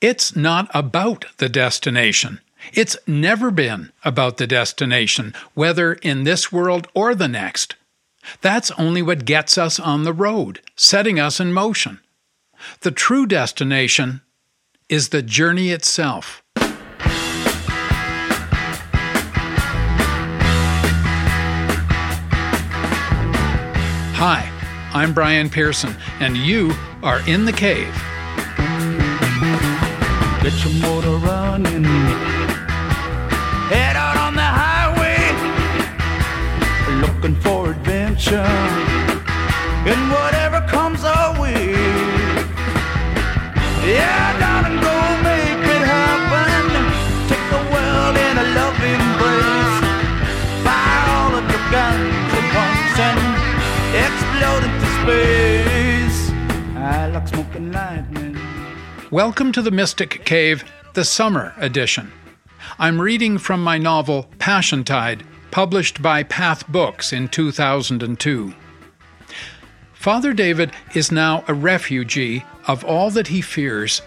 It's not about the destination. It's never been about the destination, whether in this world or the next. That's only what gets us on the road, setting us in motion. The true destination is the journey itself. Hi, I'm Brian Pearson, and you are in the cave. Get your motor running. Head out on the highway. Looking for adventure. And whatever comes our way. Yeah, darling, go make it happen. Take the world in a loving embrace. Fire all of your guns at once and explode into space. I like smoking lightning. Welcome to the Mystic Cave, the summer edition. I'm reading from my novel Passiontide, published by Path Books in 2002. Father David is now a refugee of all that he fears.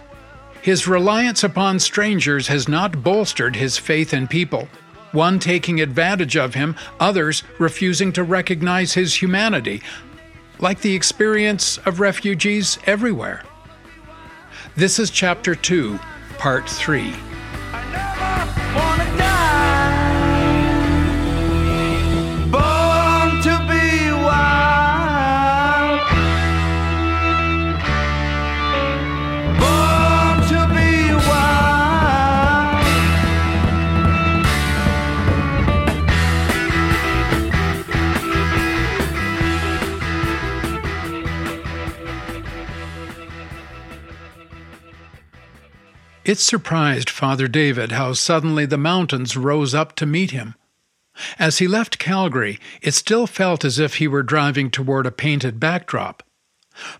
His reliance upon strangers has not bolstered his faith in people, one taking advantage of him, others refusing to recognize his humanity, like the experience of refugees everywhere. This is Chapter 2, Part 3. It surprised Father David how suddenly the mountains rose up to meet him. As he left Calgary, it still felt as if he were driving toward a painted backdrop.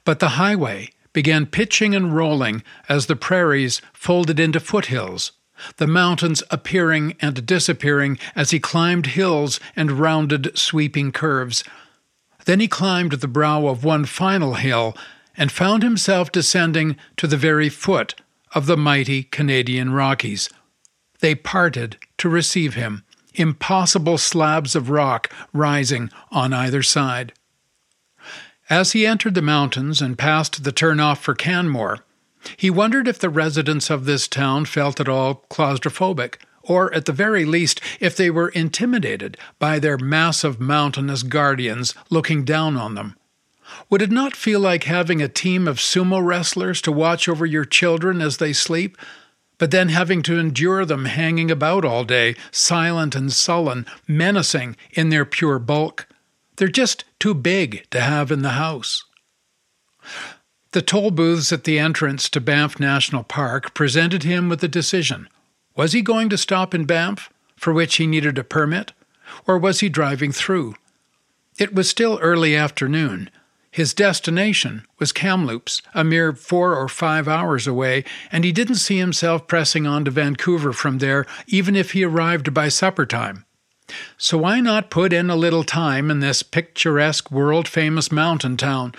But the highway began pitching and rolling as the prairies folded into foothills, the mountains appearing and disappearing as he climbed hills and rounded sweeping curves. Then he climbed the brow of one final hill and found himself descending to the very foot of the mighty Canadian Rockies. They parted to receive him, impossible slabs of rock rising on either side. As he entered the mountains and passed the turnoff for Canmore, he wondered if the residents of this town felt at all claustrophobic, or at the very least, if they were intimidated by their massive mountainous guardians looking down on them. Would it not feel like having a team of sumo wrestlers to watch over your children as they sleep, but then having to endure them hanging about all day, silent and sullen, menacing in their pure bulk? They're just too big to have in the house. The toll booths at the entrance to Banff National Park presented him with a decision. Was he going to stop in Banff, for which he needed a permit, or was he driving through? It was still early afternoon. His destination was Kamloops, a mere four or five hours away, and he didn't see himself pressing on to Vancouver from there, even if he arrived by supper time. So why not put in a little time in this picturesque, world famous mountain town?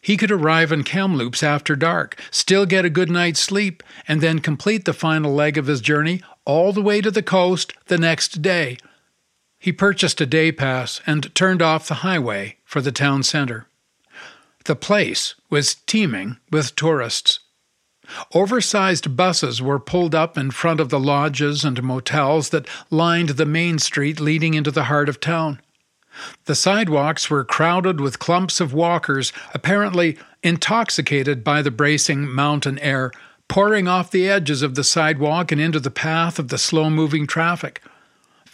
He could arrive in Kamloops after dark, still get a good night's sleep, and then complete the final leg of his journey all the way to the coast the next day. He purchased a day pass and turned off the highway for the town center. The place was teeming with tourists. Oversized buses were pulled up in front of the lodges and motels that lined the main street leading into the heart of town. The sidewalks were crowded with clumps of walkers, apparently intoxicated by the bracing mountain air, pouring off the edges of the sidewalk and into the path of the slow moving traffic.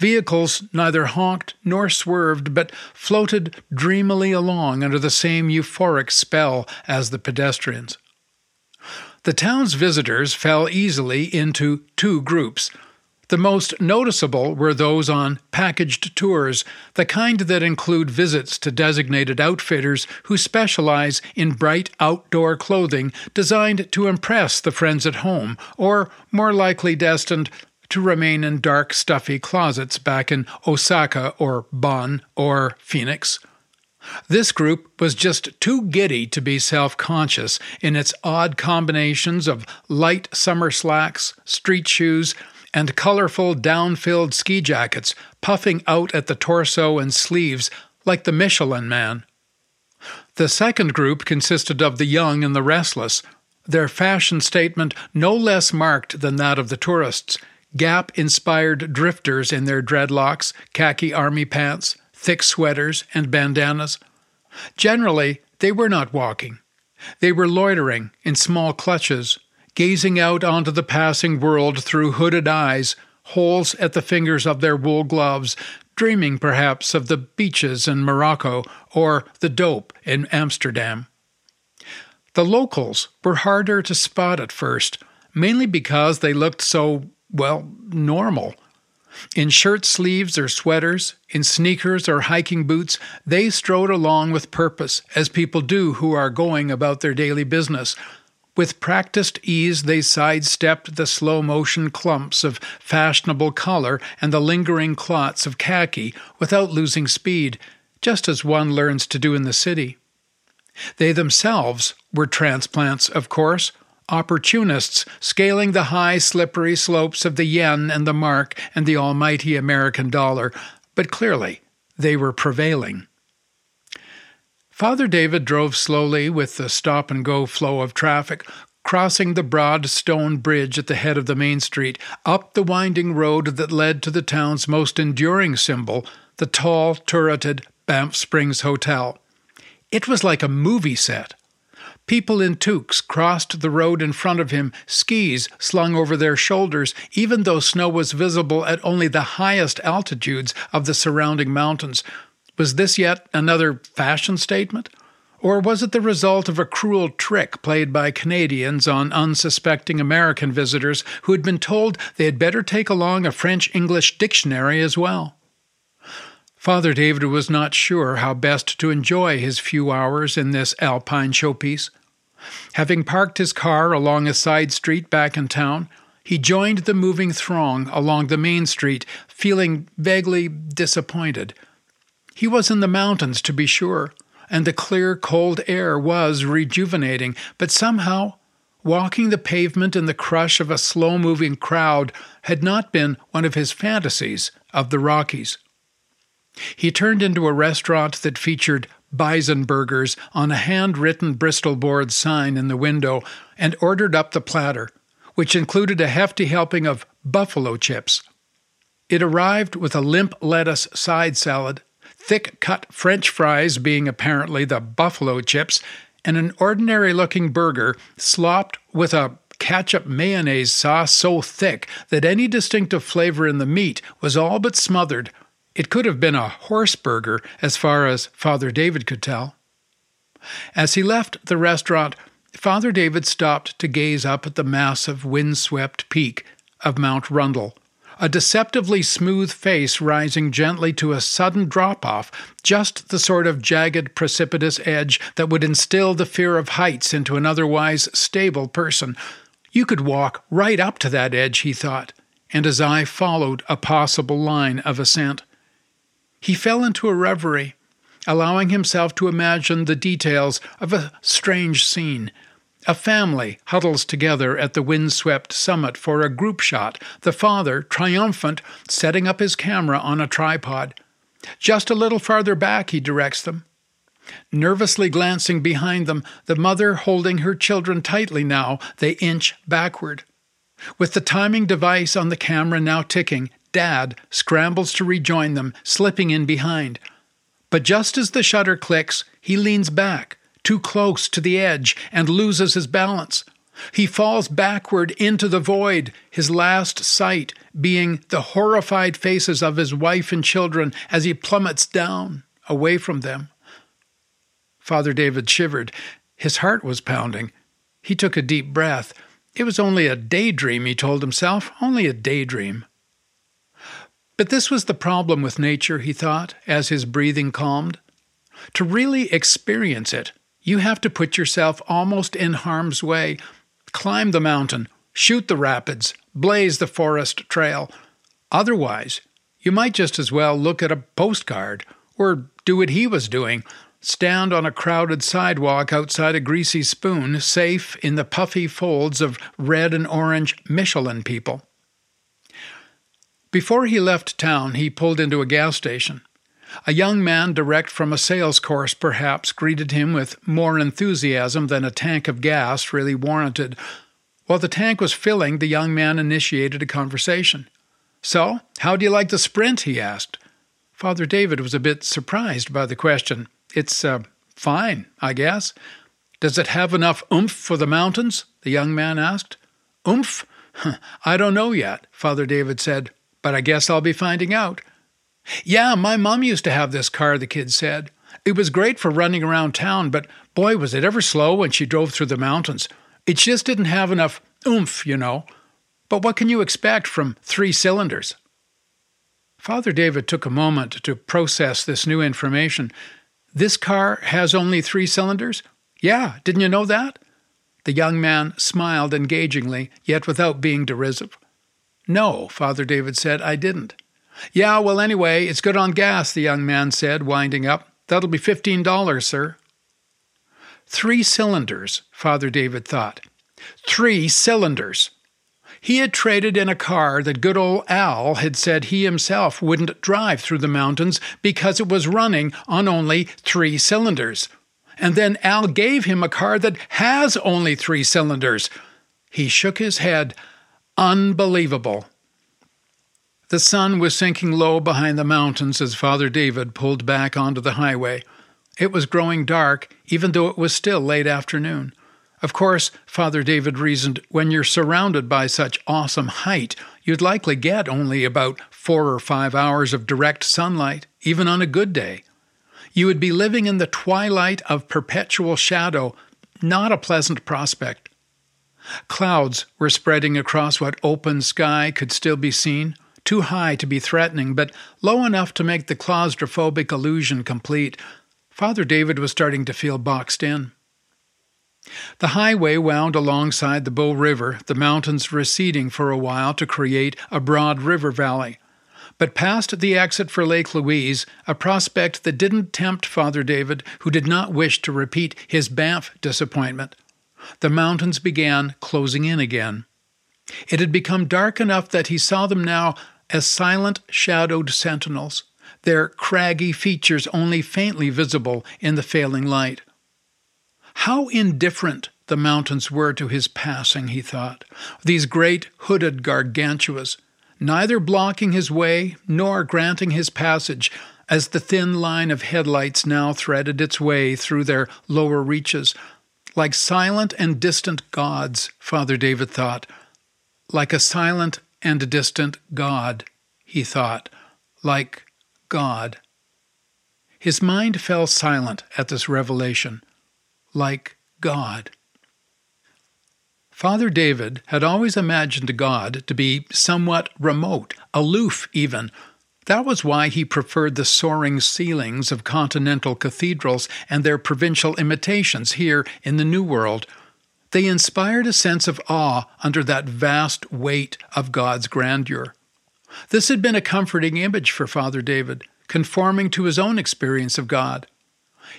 Vehicles neither honked nor swerved, but floated dreamily along under the same euphoric spell as the pedestrians. The town's visitors fell easily into two groups. The most noticeable were those on packaged tours, the kind that include visits to designated outfitters who specialize in bright outdoor clothing designed to impress the friends at home, or more likely destined to remain in dark, stuffy closets back in Osaka or Bonn or Phoenix. This group was just too giddy to be self conscious in its odd combinations of light summer slacks, street shoes, and colorful down filled ski jackets puffing out at the torso and sleeves like the Michelin man. The second group consisted of the young and the restless, their fashion statement no less marked than that of the tourists. Gap inspired drifters in their dreadlocks, khaki army pants, thick sweaters, and bandanas. Generally, they were not walking. They were loitering in small clutches, gazing out onto the passing world through hooded eyes, holes at the fingers of their wool gloves, dreaming perhaps of the beaches in Morocco or the dope in Amsterdam. The locals were harder to spot at first, mainly because they looked so, well, normal. In shirt sleeves or sweaters, in sneakers or hiking boots, they strode along with purpose, as people do who are going about their daily business. With practiced ease, they sidestepped the slow motion clumps of fashionable color and the lingering clots of khaki without losing speed, just as one learns to do in the city. They themselves were transplants, of course, opportunists scaling the high, slippery slopes of the yen and the mark and the almighty American dollar, but clearly they were prevailing. Father David drove slowly with the stop and go flow of traffic, crossing the broad stone bridge at the head of the main street, up the winding road that led to the town's most enduring symbol, the tall, turreted Banff Springs Hotel. It was like a movie set. People in toques crossed the road in front of him, skis slung over their shoulders, even though snow was visible at only the highest altitudes of the surrounding mountains. Was this yet another fashion statement? Or was it the result of a cruel trick played by Canadians on unsuspecting American visitors who had been told they had better take along a French English dictionary as well? Father David was not sure how best to enjoy his few hours in this alpine showpiece. Having parked his car along a side street back in town, he joined the moving throng along the main street, feeling vaguely disappointed. He was in the mountains, to be sure, and the clear, cold air was rejuvenating, but somehow walking the pavement in the crush of a slow moving crowd had not been one of his fantasies of the Rockies. He turned into a restaurant that featured bison burgers on a hand-written Bristol board sign in the window and ordered up the platter, which included a hefty helping of buffalo chips. It arrived with a limp lettuce side salad, thick cut French fries being apparently the buffalo chips, and an ordinary looking burger slopped with a ketchup mayonnaise sauce so thick that any distinctive flavor in the meat was all but smothered it could have been a horse burger, as far as Father David could tell. As he left the restaurant, Father David stopped to gaze up at the massive, wind-swept peak of Mount Rundle, a deceptively smooth face rising gently to a sudden drop off, just the sort of jagged, precipitous edge that would instill the fear of heights into an otherwise stable person. You could walk right up to that edge, he thought, and his eye followed a possible line of ascent. He fell into a reverie, allowing himself to imagine the details of a strange scene. A family huddles together at the windswept summit for a group shot, the father, triumphant, setting up his camera on a tripod. Just a little farther back, he directs them. Nervously glancing behind them, the mother holding her children tightly now, they inch backward. With the timing device on the camera now ticking, Dad scrambles to rejoin them, slipping in behind. But just as the shutter clicks, he leans back, too close to the edge, and loses his balance. He falls backward into the void, his last sight being the horrified faces of his wife and children as he plummets down, away from them. Father David shivered. His heart was pounding. He took a deep breath. It was only a daydream, he told himself, only a daydream. But this was the problem with nature, he thought, as his breathing calmed. To really experience it, you have to put yourself almost in harm's way, climb the mountain, shoot the rapids, blaze the forest trail. Otherwise, you might just as well look at a postcard or do what he was doing stand on a crowded sidewalk outside a greasy spoon, safe in the puffy folds of red and orange Michelin people. Before he left town, he pulled into a gas station. A young man, direct from a sales course perhaps, greeted him with more enthusiasm than a tank of gas really warranted. While the tank was filling, the young man initiated a conversation. So, how do you like the sprint? he asked. Father David was a bit surprised by the question. It's, uh, fine, I guess. Does it have enough oomph for the mountains? the young man asked. Oomph? I don't know yet, Father David said but I guess I'll be finding out. Yeah, my mom used to have this car, the kid said. It was great for running around town, but boy, was it ever slow when she drove through the mountains. It just didn't have enough oomph, you know. But what can you expect from three cylinders? Father David took a moment to process this new information. This car has only three cylinders? Yeah, didn't you know that? The young man smiled engagingly, yet without being derisive. No, Father David said, I didn't. Yeah, well, anyway, it's good on gas, the young man said, winding up. That'll be $15, sir. Three cylinders, Father David thought. Three cylinders. He had traded in a car that good old Al had said he himself wouldn't drive through the mountains because it was running on only three cylinders. And then Al gave him a car that has only three cylinders. He shook his head. Unbelievable. The sun was sinking low behind the mountains as Father David pulled back onto the highway. It was growing dark, even though it was still late afternoon. Of course, Father David reasoned, when you're surrounded by such awesome height, you'd likely get only about four or five hours of direct sunlight, even on a good day. You would be living in the twilight of perpetual shadow, not a pleasant prospect. Clouds were spreading across what open sky could still be seen, too high to be threatening, but low enough to make the claustrophobic illusion complete. Father David was starting to feel boxed in. The highway wound alongside the Bow River, the mountains receding for a while to create a broad river valley. But past the exit for Lake Louise, a prospect that didn't tempt Father David, who did not wish to repeat his Banff disappointment, the mountains began closing in again. It had become dark enough that he saw them now as silent, shadowed sentinels, their craggy features only faintly visible in the failing light. How indifferent the mountains were to his passing, he thought, these great hooded gargantuas, neither blocking his way nor granting his passage as the thin line of headlights now threaded its way through their lower reaches, like silent and distant gods, Father David thought. Like a silent and distant God, he thought. Like God. His mind fell silent at this revelation. Like God. Father David had always imagined God to be somewhat remote, aloof even, that was why he preferred the soaring ceilings of continental cathedrals and their provincial imitations here in the New World. They inspired a sense of awe under that vast weight of God's grandeur. This had been a comforting image for Father David, conforming to his own experience of God.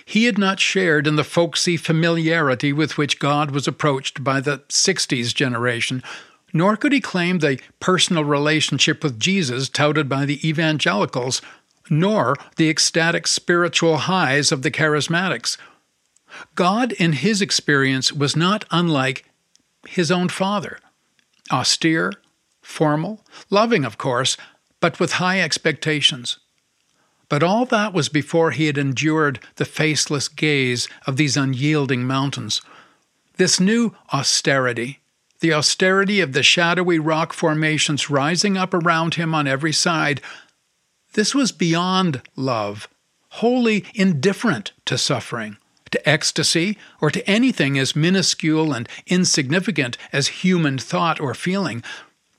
He had not shared in the folksy familiarity with which God was approached by the 60s generation, nor could he claim the personal relationship with Jesus touted by the evangelicals, nor the ecstatic spiritual highs of the charismatics. God, in his experience, was not unlike his own Father austere, formal, loving, of course, but with high expectations. But all that was before he had endured the faceless gaze of these unyielding mountains. This new austerity, the austerity of the shadowy rock formations rising up around him on every side. This was beyond love, wholly indifferent to suffering, to ecstasy, or to anything as minuscule and insignificant as human thought or feeling.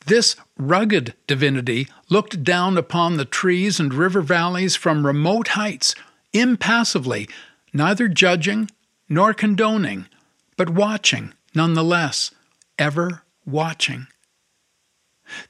This rugged divinity looked down upon the trees and river valleys from remote heights, impassively, neither judging nor condoning, but watching nonetheless ever watching.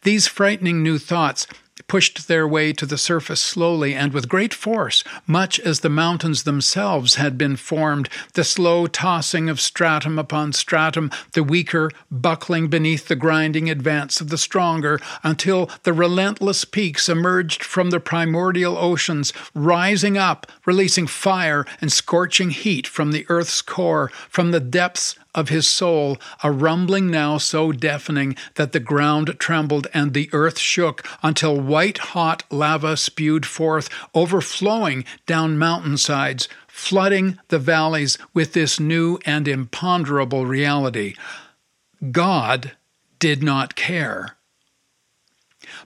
These frightening new thoughts pushed their way to the surface slowly and with great force, much as the mountains themselves had been formed, the slow tossing of stratum upon stratum, the weaker buckling beneath the grinding advance of the stronger, until the relentless peaks emerged from the primordial oceans, rising up, releasing fire and scorching heat from the earth's core, from the depths of his soul, a rumbling now so deafening that the ground trembled and the earth shook, until white hot lava spewed forth, overflowing down mountainsides, flooding the valleys with this new and imponderable reality. God did not care.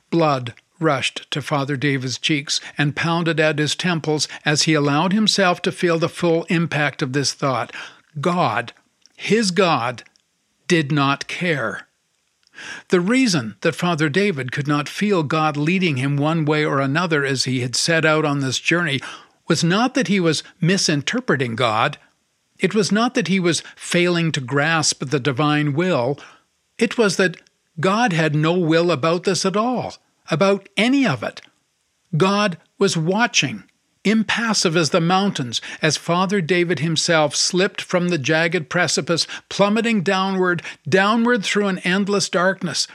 Blood rushed to Father David's cheeks and pounded at his temples as he allowed himself to feel the full impact of this thought. God his God did not care. The reason that Father David could not feel God leading him one way or another as he had set out on this journey was not that he was misinterpreting God. It was not that he was failing to grasp the divine will. It was that God had no will about this at all, about any of it. God was watching impassive as the mountains, as Father David himself slipped from the jagged precipice, plummeting downward, downward through an endless darkness.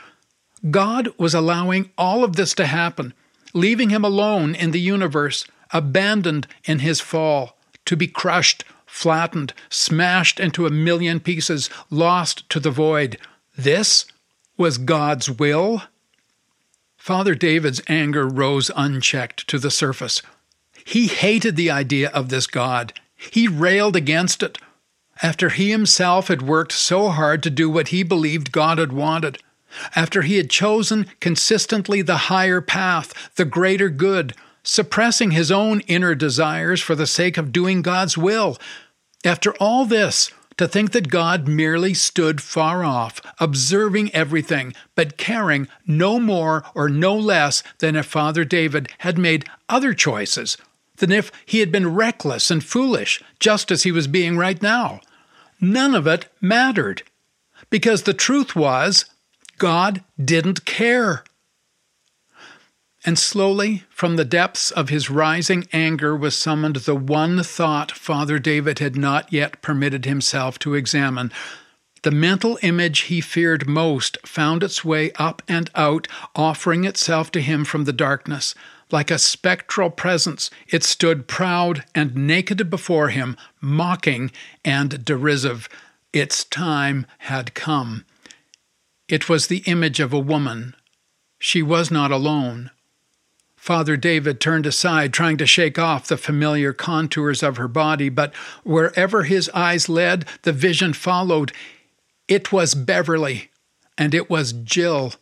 God was allowing all of this to happen, leaving him alone in the universe, abandoned in his fall, to be crushed, flattened, smashed into a million pieces, lost to the void. This was God's will? Father David's anger rose unchecked to the surface. He hated the idea of this God. He railed against it. After he himself had worked so hard to do what he believed God had wanted, after he had chosen consistently the higher path, the greater good, suppressing his own inner desires for the sake of doing God's will, after all this, to think that God merely stood far off, observing everything, but caring no more or no less than if Father David had made other choices than if he had been reckless and foolish, just as he was being right now. None of it mattered, because the truth was God didn't care. And slowly, from the depths of his rising anger, was summoned the one thought Father David had not yet permitted himself to examine. The mental image he feared most found its way up and out, offering itself to him from the darkness. Like a spectral presence, it stood proud and naked before him, mocking and derisive. Its time had come. It was the image of a woman. She was not alone. Father David turned aside, trying to shake off the familiar contours of her body, but wherever his eyes led, the vision followed. It was Beverly, and it was Jill,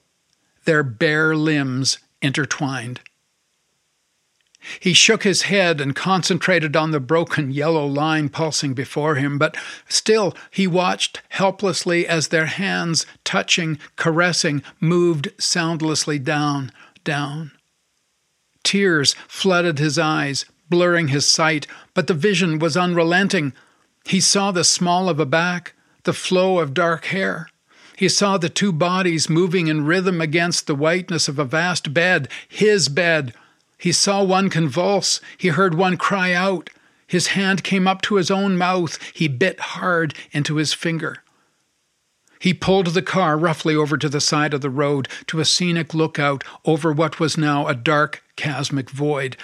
their bare limbs intertwined. He shook his head and concentrated on the broken yellow line pulsing before him, but still he watched helplessly as their hands, touching, caressing, moved soundlessly down, down. Tears flooded his eyes, blurring his sight, but the vision was unrelenting. He saw the small of a back, the flow of dark hair. He saw the two bodies moving in rhythm against the whiteness of a vast bed, his bed, he saw one convulse. He heard one cry out. His hand came up to his own mouth. He bit hard into his finger. He pulled the car roughly over to the side of the road to a scenic lookout over what was now a dark, chasmic void.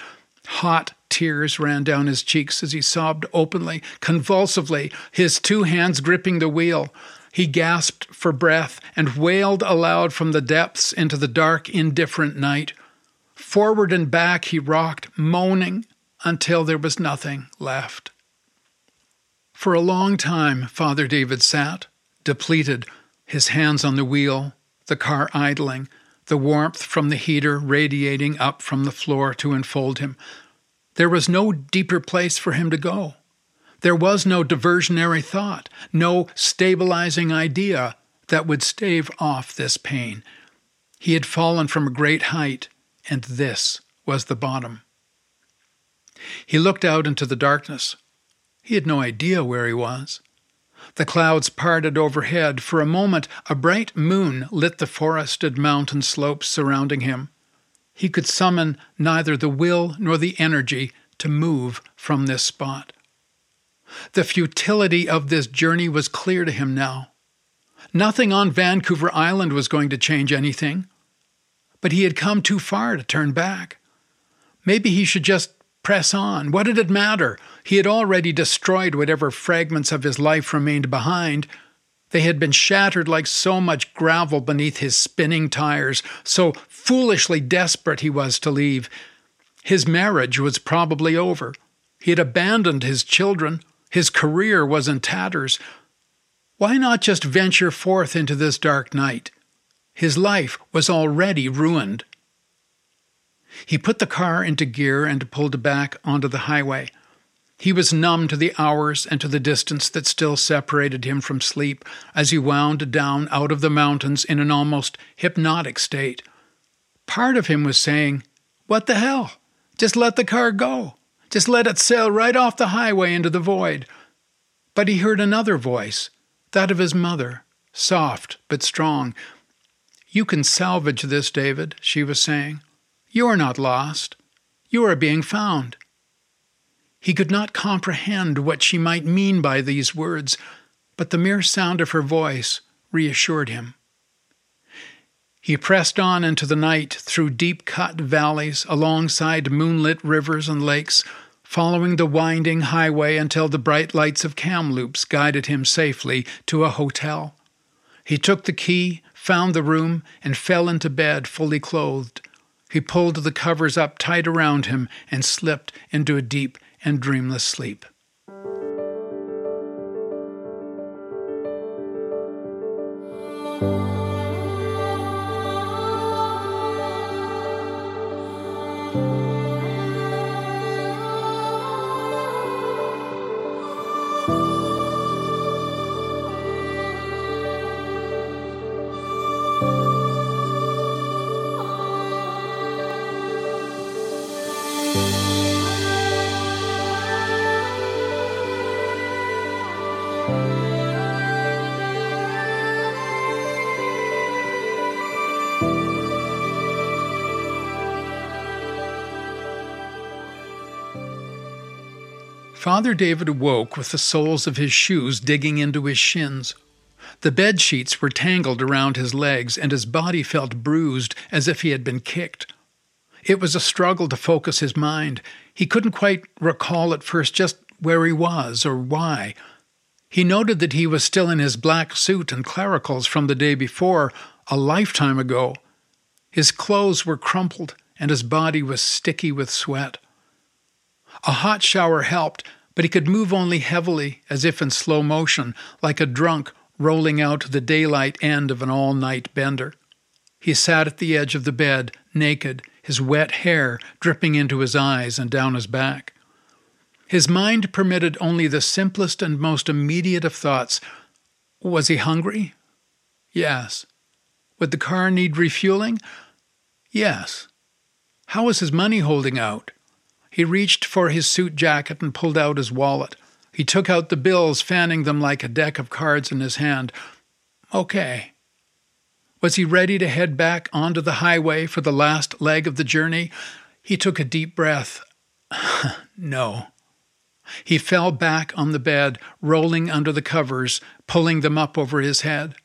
Hot tears ran down his cheeks as he sobbed openly, convulsively, his two hands gripping the wheel. He gasped for breath and wailed aloud from the depths into the dark, indifferent night. Forward and back he rocked, moaning until there was nothing left. For a long time, Father David sat, depleted, his hands on the wheel, the car idling, the warmth from the heater radiating up from the floor to enfold him. There was no deeper place for him to go. There was no diversionary thought, no stabilizing idea that would stave off this pain. He had fallen from a great height and this was the bottom. He looked out into the darkness. He had no idea where he was. The clouds parted overhead. For a moment, a bright moon lit the forested mountain slopes surrounding him. he could summon neither the will nor the energy to move from this spot. The futility of this journey was clear to him now. Nothing on Vancouver Island was going to change anything, but he had come too far to turn back. Maybe he should just press on. What did it matter? He had already destroyed whatever fragments of his life remained behind. They had been shattered like so much gravel beneath his spinning tires, so foolishly desperate he was to leave. His marriage was probably over. He had abandoned his children. His career was in tatters. Why not just venture forth into this dark night? His life was already ruined. He put the car into gear and pulled back onto the highway. He was numb to the hours and to the distance that still separated him from sleep as he wound down out of the mountains in an almost hypnotic state. Part of him was saying, What the hell? Just let the car go. Just let it sail right off the highway into the void. But he heard another voice, that of his mother, soft but strong. You can salvage this, David, she was saying. You are not lost. You are being found. He could not comprehend what she might mean by these words, but the mere sound of her voice reassured him. He pressed on into the night through deep cut valleys, alongside moonlit rivers and lakes, following the winding highway until the bright lights of Kamloops guided him safely to a hotel. He took the key, found the room, and fell into bed fully clothed. He pulled the covers up tight around him and slipped into a deep and dreamless sleep. Father David awoke with the soles of his shoes digging into his shins. The bed sheets were tangled around his legs, and his body felt bruised as if he had been kicked. It was a struggle to focus his mind. He couldn't quite recall at first just where he was or why. He noted that he was still in his black suit and clericals from the day before, a lifetime ago. His clothes were crumpled, and his body was sticky with sweat. A hot shower helped, but he could move only heavily, as if in slow motion, like a drunk rolling out the daylight end of an all night bender. He sat at the edge of the bed, naked, his wet hair dripping into his eyes and down his back. His mind permitted only the simplest and most immediate of thoughts. Was he hungry? Yes. Would the car need refueling? Yes. How was his money holding out? He reached for his suit jacket and pulled out his wallet. He took out the bills, fanning them like a deck of cards in his hand. Okay. Was he ready to head back onto the highway for the last leg of the journey? He took a deep breath. no. He fell back on the bed, rolling under the covers, pulling them up over his head.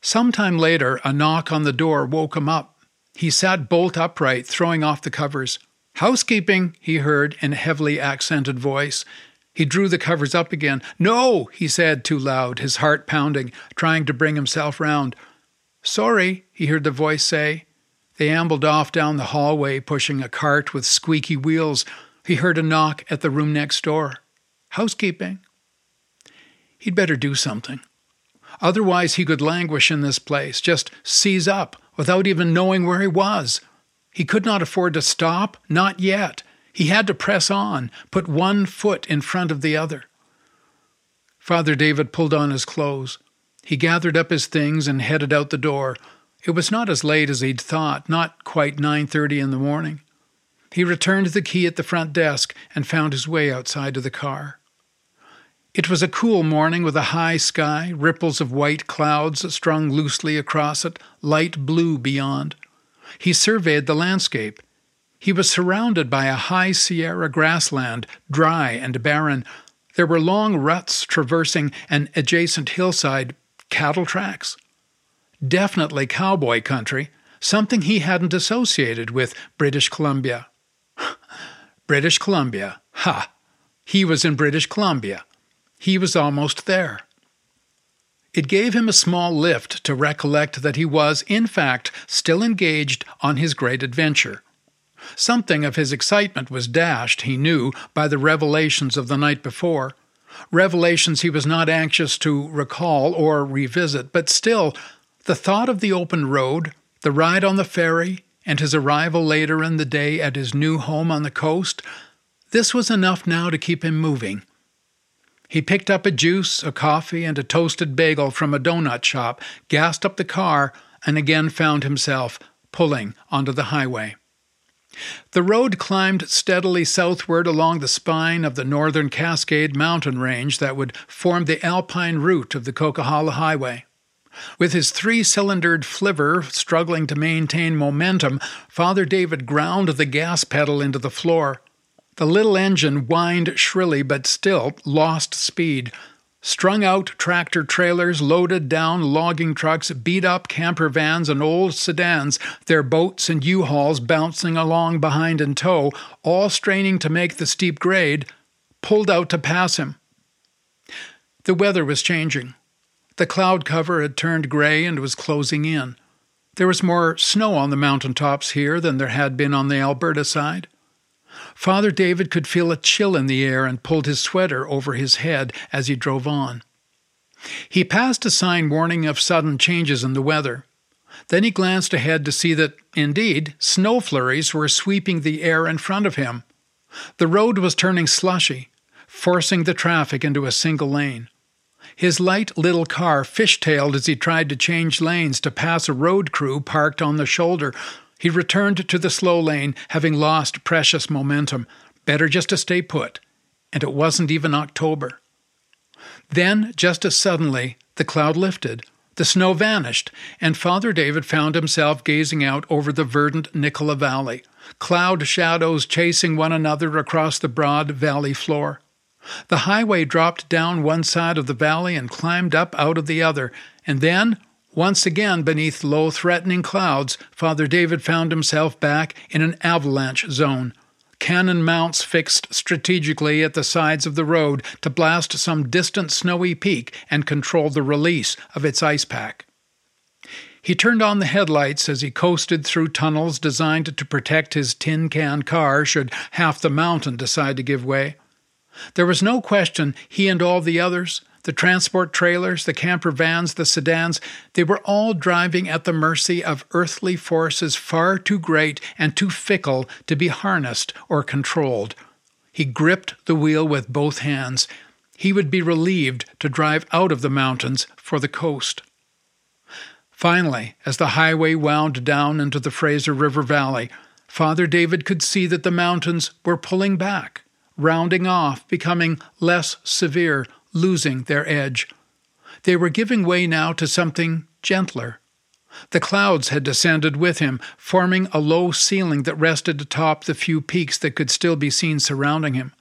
Some time later, a knock on the door woke him up. He sat bolt upright, throwing off the covers. Housekeeping, he heard in a heavily accented voice. He drew the covers up again. No, he said too loud, his heart pounding, trying to bring himself round. Sorry, he heard the voice say. They ambled off down the hallway, pushing a cart with squeaky wheels. He heard a knock at the room next door. Housekeeping. He'd better do something. Otherwise, he could languish in this place, just seize up, without even knowing where he was, he could not afford to stop, not yet. He had to press on, put one foot in front of the other. Father David pulled on his clothes. He gathered up his things and headed out the door. It was not as late as he'd thought, not quite 9:30 in the morning. He returned the key at the front desk and found his way outside to the car. It was a cool morning with a high sky, ripples of white clouds strung loosely across it, light blue beyond. He surveyed the landscape. He was surrounded by a high Sierra grassland, dry and barren. There were long ruts traversing an adjacent hillside, cattle tracks. Definitely cowboy country, something he hadn't associated with British Columbia. British Columbia. Ha! He was in British Columbia. He was almost there. It gave him a small lift to recollect that he was, in fact, still engaged on his great adventure. Something of his excitement was dashed, he knew, by the revelations of the night before. Revelations he was not anxious to recall or revisit, but still, the thought of the open road, the ride on the ferry, and his arrival later in the day at his new home on the coast, this was enough now to keep him moving. He picked up a juice, a coffee, and a toasted bagel from a donut shop, gassed up the car, and again found himself pulling onto the highway. The road climbed steadily southward along the spine of the northern Cascade mountain range that would form the alpine route of the Coquihalla Highway. With his three cylindered flivver struggling to maintain momentum, Father David ground the gas pedal into the floor. The little engine whined shrilly but still lost speed. Strung out tractor trailers loaded down logging trucks, beat up camper vans, and old sedans, their boats and U hauls bouncing along behind in tow, all straining to make the steep grade, pulled out to pass him. The weather was changing. The cloud cover had turned gray and was closing in. There was more snow on the mountain tops here than there had been on the Alberta side. Father David could feel a chill in the air and pulled his sweater over his head as he drove on. He passed a sign warning of sudden changes in the weather. Then he glanced ahead to see that, indeed, snow flurries were sweeping the air in front of him. The road was turning slushy, forcing the traffic into a single lane. His light little car fishtailed as he tried to change lanes to pass a road crew parked on the shoulder he returned to the slow lane, having lost precious momentum. Better just to stay put. And it wasn't even October. Then, just as suddenly, the cloud lifted, the snow vanished, and Father David found himself gazing out over the verdant Nicola Valley, cloud shadows chasing one another across the broad valley floor. The highway dropped down one side of the valley and climbed up out of the other, and then, once again, beneath low, threatening clouds, Father David found himself back in an avalanche zone. Cannon mounts fixed strategically at the sides of the road to blast some distant snowy peak and control the release of its ice pack. He turned on the headlights as he coasted through tunnels designed to protect his tin can car should half the mountain decide to give way. There was no question he and all the others, the transport trailers, the camper vans, the sedans, they were all driving at the mercy of earthly forces far too great and too fickle to be harnessed or controlled. He gripped the wheel with both hands. He would be relieved to drive out of the mountains for the coast. Finally, as the highway wound down into the Fraser River Valley, Father David could see that the mountains were pulling back, rounding off, becoming less severe, losing their edge. They were giving way now to something gentler. The clouds had descended with him, forming a low ceiling that rested atop the few peaks that could still be seen surrounding him.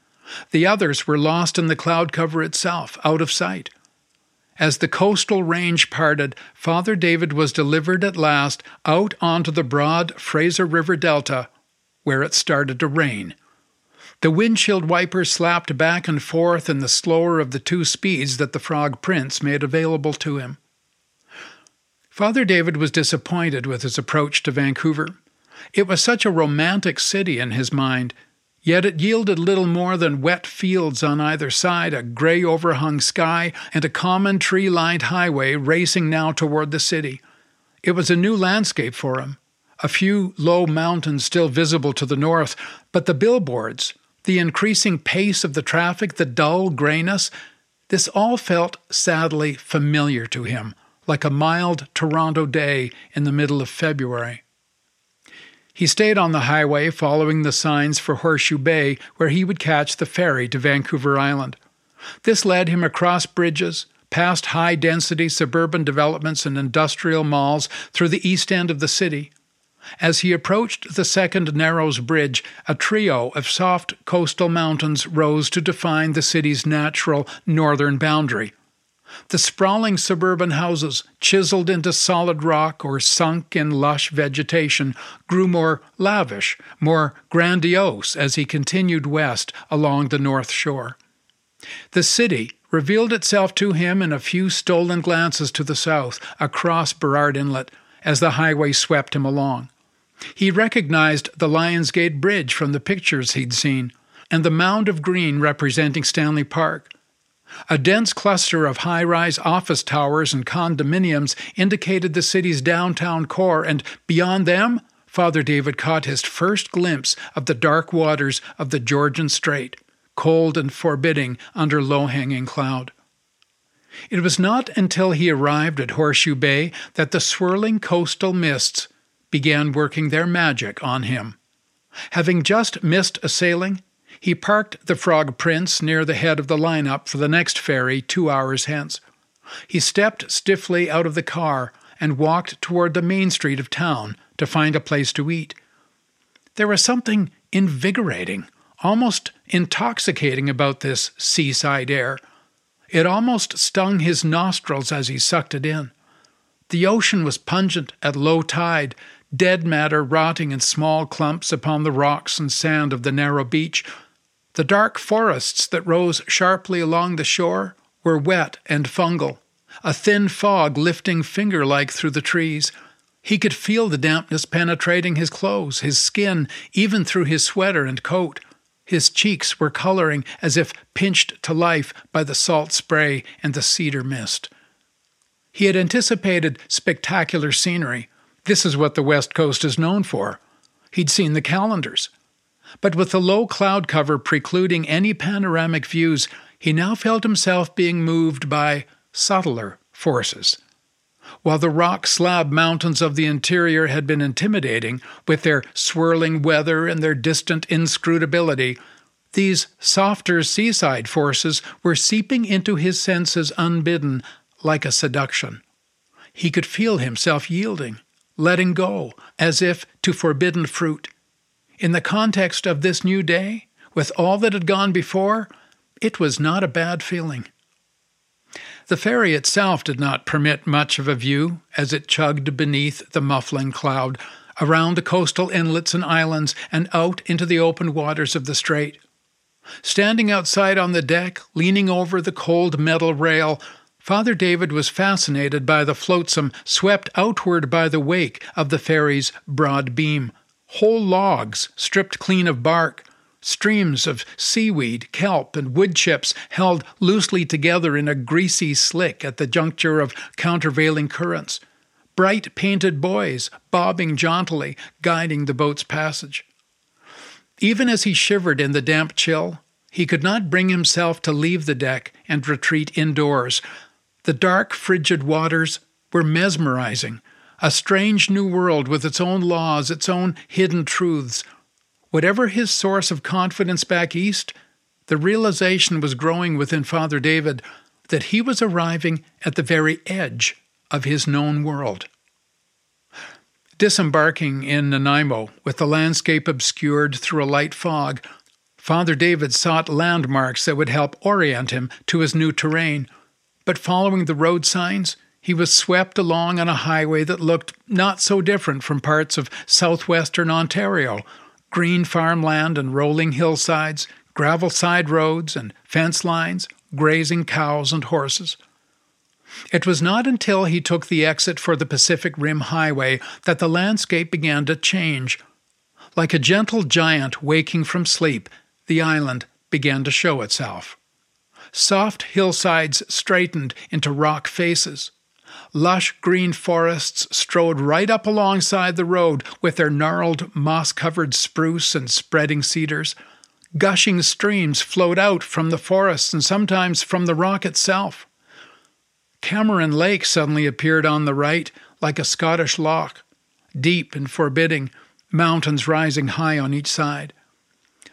The others were lost in the cloud cover itself, out of sight. As the coastal range parted, Father David was delivered at last out onto the broad Fraser River Delta, where it started to rain. The windshield wiper slapped back and forth in the slower of the two speeds that the Frog Prince made available to him. Father David was disappointed with his approach to Vancouver. It was such a romantic city in his mind, yet it yielded little more than wet fields on either side, a gray overhung sky, and a common tree lined highway racing now toward the city. It was a new landscape for him. A few low mountains still visible to the north, but the billboards, the increasing pace of the traffic, the dull grayness, this all felt sadly familiar to him, like a mild Toronto day in the middle of February. He stayed on the highway following the signs for Horseshoe Bay, where he would catch the ferry to Vancouver Island. This led him across bridges, past high density suburban developments and industrial malls, through the east end of the city. As he approached the second Narrows Bridge, a trio of soft coastal mountains rose to define the city's natural northern boundary. The sprawling suburban houses, chiseled into solid rock or sunk in lush vegetation, grew more lavish, more grandiose as he continued west along the north shore. The city revealed itself to him in a few stolen glances to the south, across Burrard Inlet, as the highway swept him along. He recognized the Lions Gate Bridge from the pictures he'd seen, and the mound of green representing Stanley Park. A dense cluster of high rise office towers and condominiums indicated the city's downtown core, and beyond them, Father David caught his first glimpse of the dark waters of the Georgian Strait, cold and forbidding under low hanging cloud. It was not until he arrived at Horseshoe Bay that the swirling coastal mists began working their magic on him. Having just missed a sailing, he parked the Frog Prince near the head of the lineup for the next ferry two hours hence. He stepped stiffly out of the car and walked toward the main street of town to find a place to eat. There was something invigorating, almost intoxicating about this seaside air. It almost stung his nostrils as he sucked it in. The ocean was pungent at low tide, dead matter rotting in small clumps upon the rocks and sand of the narrow beach, the dark forests that rose sharply along the shore were wet and fungal, a thin fog lifting finger like through the trees. He could feel the dampness penetrating his clothes, his skin, even through his sweater and coat. His cheeks were coloring as if pinched to life by the salt spray and the cedar mist. He had anticipated spectacular scenery. This is what the West Coast is known for. He'd seen the calendars. But with the low cloud cover precluding any panoramic views, he now felt himself being moved by subtler forces. While the rock slab mountains of the interior had been intimidating, with their swirling weather and their distant inscrutability, these softer seaside forces were seeping into his senses unbidden, like a seduction. He could feel himself yielding, letting go, as if to forbidden fruit in the context of this new day, with all that had gone before, it was not a bad feeling. The ferry itself did not permit much of a view as it chugged beneath the muffling cloud, around the coastal inlets and islands, and out into the open waters of the strait. Standing outside on the deck, leaning over the cold metal rail, Father David was fascinated by the flotsam swept outward by the wake of the ferry's broad beam whole logs stripped clean of bark, streams of seaweed, kelp, and wood chips held loosely together in a greasy slick at the juncture of countervailing currents, bright painted buoys bobbing jauntily, guiding the boat's passage. Even as he shivered in the damp chill, he could not bring himself to leave the deck and retreat indoors. The dark, frigid waters were mesmerizing, a strange new world with its own laws, its own hidden truths. Whatever his source of confidence back east, the realization was growing within Father David that he was arriving at the very edge of his known world. Disembarking in Nanaimo, with the landscape obscured through a light fog, Father David sought landmarks that would help orient him to his new terrain. But following the road signs, he was swept along on a highway that looked not so different from parts of southwestern Ontario green farmland and rolling hillsides, gravel side roads and fence lines, grazing cows and horses. It was not until he took the exit for the Pacific Rim Highway that the landscape began to change. Like a gentle giant waking from sleep, the island began to show itself. Soft hillsides straightened into rock faces. Lush green forests strode right up alongside the road with their gnarled, moss covered spruce and spreading cedars. Gushing streams flowed out from the forests and sometimes from the rock itself. Cameron Lake suddenly appeared on the right like a Scottish loch, deep and forbidding, mountains rising high on each side.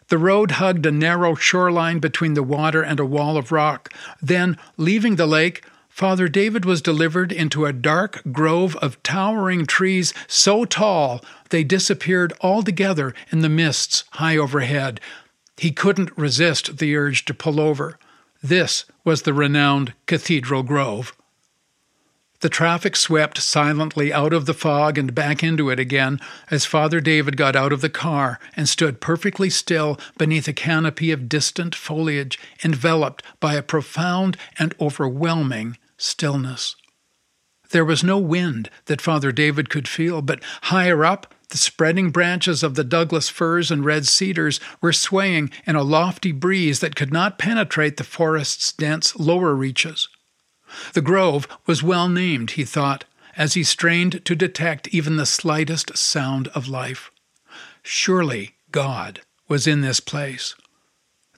The road hugged a narrow shoreline between the water and a wall of rock. Then, leaving the lake, Father David was delivered into a dark grove of towering trees so tall they disappeared altogether in the mists high overhead. He couldn't resist the urge to pull over. This was the renowned Cathedral Grove. The traffic swept silently out of the fog and back into it again as Father David got out of the car and stood perfectly still beneath a canopy of distant foliage, enveloped by a profound and overwhelming stillness. There was no wind that Father David could feel, but higher up, the spreading branches of the Douglas firs and red cedars were swaying in a lofty breeze that could not penetrate the forest's dense lower reaches. The grove was well named, he thought, as he strained to detect even the slightest sound of life. Surely God was in this place.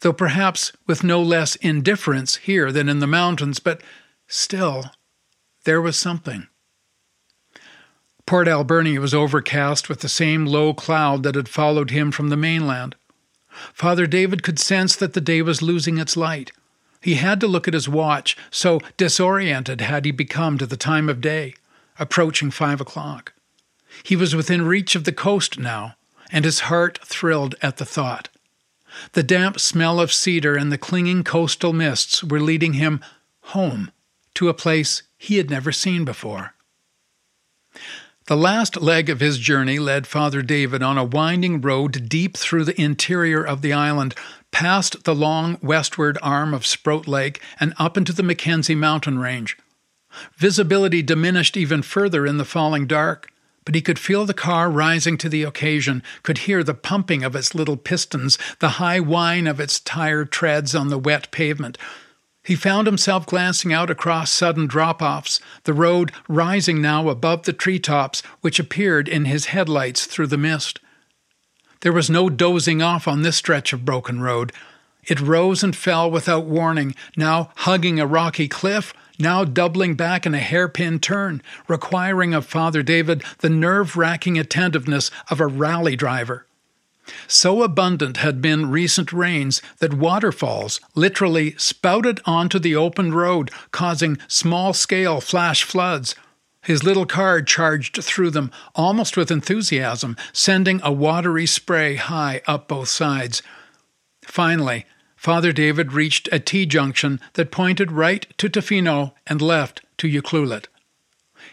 Though perhaps with no less indifference here than in the mountains, but still, there was something. Port Alberni was overcast with the same low cloud that had followed him from the mainland. Father David could sense that the day was losing its light. He had to look at his watch, so disoriented had he become to the time of day, approaching five o'clock. He was within reach of the coast now, and his heart thrilled at the thought. The damp smell of cedar and the clinging coastal mists were leading him home to a place he had never seen before. The last leg of his journey led Father David on a winding road deep through the interior of the island, past the long westward arm of Sproat Lake and up into the Mackenzie mountain range. Visibility diminished even further in the falling dark, but he could feel the car rising to the occasion, could hear the pumping of its little pistons, the high whine of its tire treads on the wet pavement. He found himself glancing out across sudden drop offs, the road rising now above the tree tops, which appeared in his headlights through the mist. There was no dozing off on this stretch of broken road. It rose and fell without warning, now hugging a rocky cliff, now doubling back in a hairpin turn, requiring of Father David the nerve racking attentiveness of a rally driver. So abundant had been recent rains that waterfalls literally spouted onto the open road, causing small scale flash floods. His little car charged through them almost with enthusiasm, sending a watery spray high up both sides. Finally, Father David reached a T junction that pointed right to Tofino and left to Ucluelet.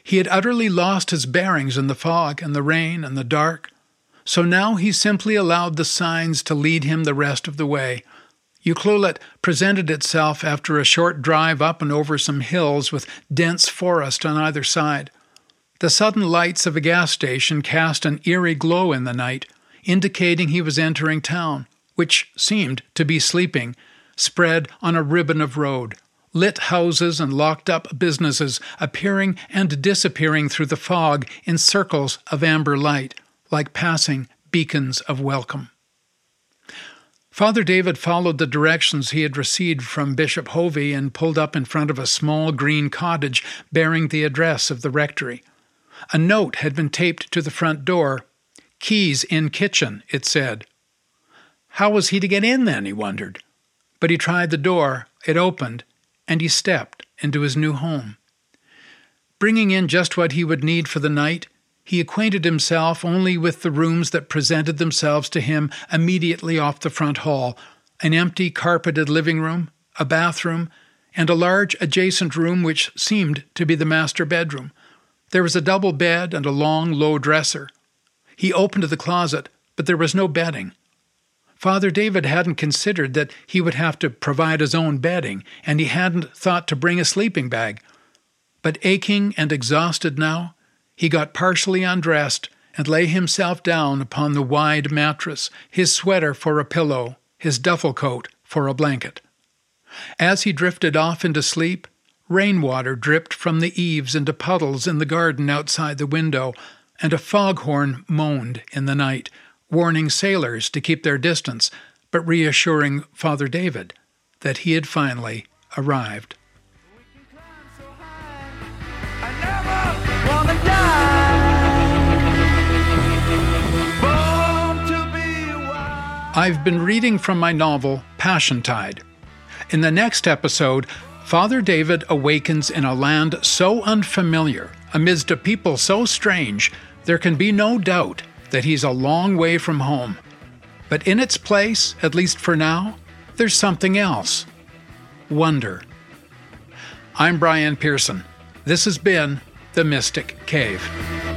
He had utterly lost his bearings in the fog and the rain and the dark. So now he simply allowed the signs to lead him the rest of the way. Ucluelet presented itself after a short drive up and over some hills with dense forest on either side. The sudden lights of a gas station cast an eerie glow in the night, indicating he was entering town, which seemed to be sleeping, spread on a ribbon of road, lit houses and locked up businesses appearing and disappearing through the fog in circles of amber light like passing beacons of welcome. Father David followed the directions he had received from Bishop Hovey and pulled up in front of a small green cottage bearing the address of the rectory. A note had been taped to the front door. Keys in kitchen, it said. How was he to get in then, he wondered. But he tried the door, it opened, and he stepped into his new home. Bringing in just what he would need for the night, he acquainted himself only with the rooms that presented themselves to him immediately off the front hall an empty carpeted living room, a bathroom, and a large adjacent room which seemed to be the master bedroom. There was a double bed and a long, low dresser. He opened the closet, but there was no bedding. Father David hadn't considered that he would have to provide his own bedding, and he hadn't thought to bring a sleeping bag. But aching and exhausted now, he got partially undressed and lay himself down upon the wide mattress, his sweater for a pillow, his duffel coat for a blanket. As he drifted off into sleep, rainwater dripped from the eaves into puddles in the garden outside the window, and a foghorn moaned in the night, warning sailors to keep their distance, but reassuring Father David that he had finally arrived. I've been reading from my novel Passiontide. In the next episode, Father David awakens in a land so unfamiliar, amidst a people so strange, there can be no doubt that he's a long way from home. But in its place, at least for now, there's something else wonder. I'm Brian Pearson. This has been The Mystic Cave.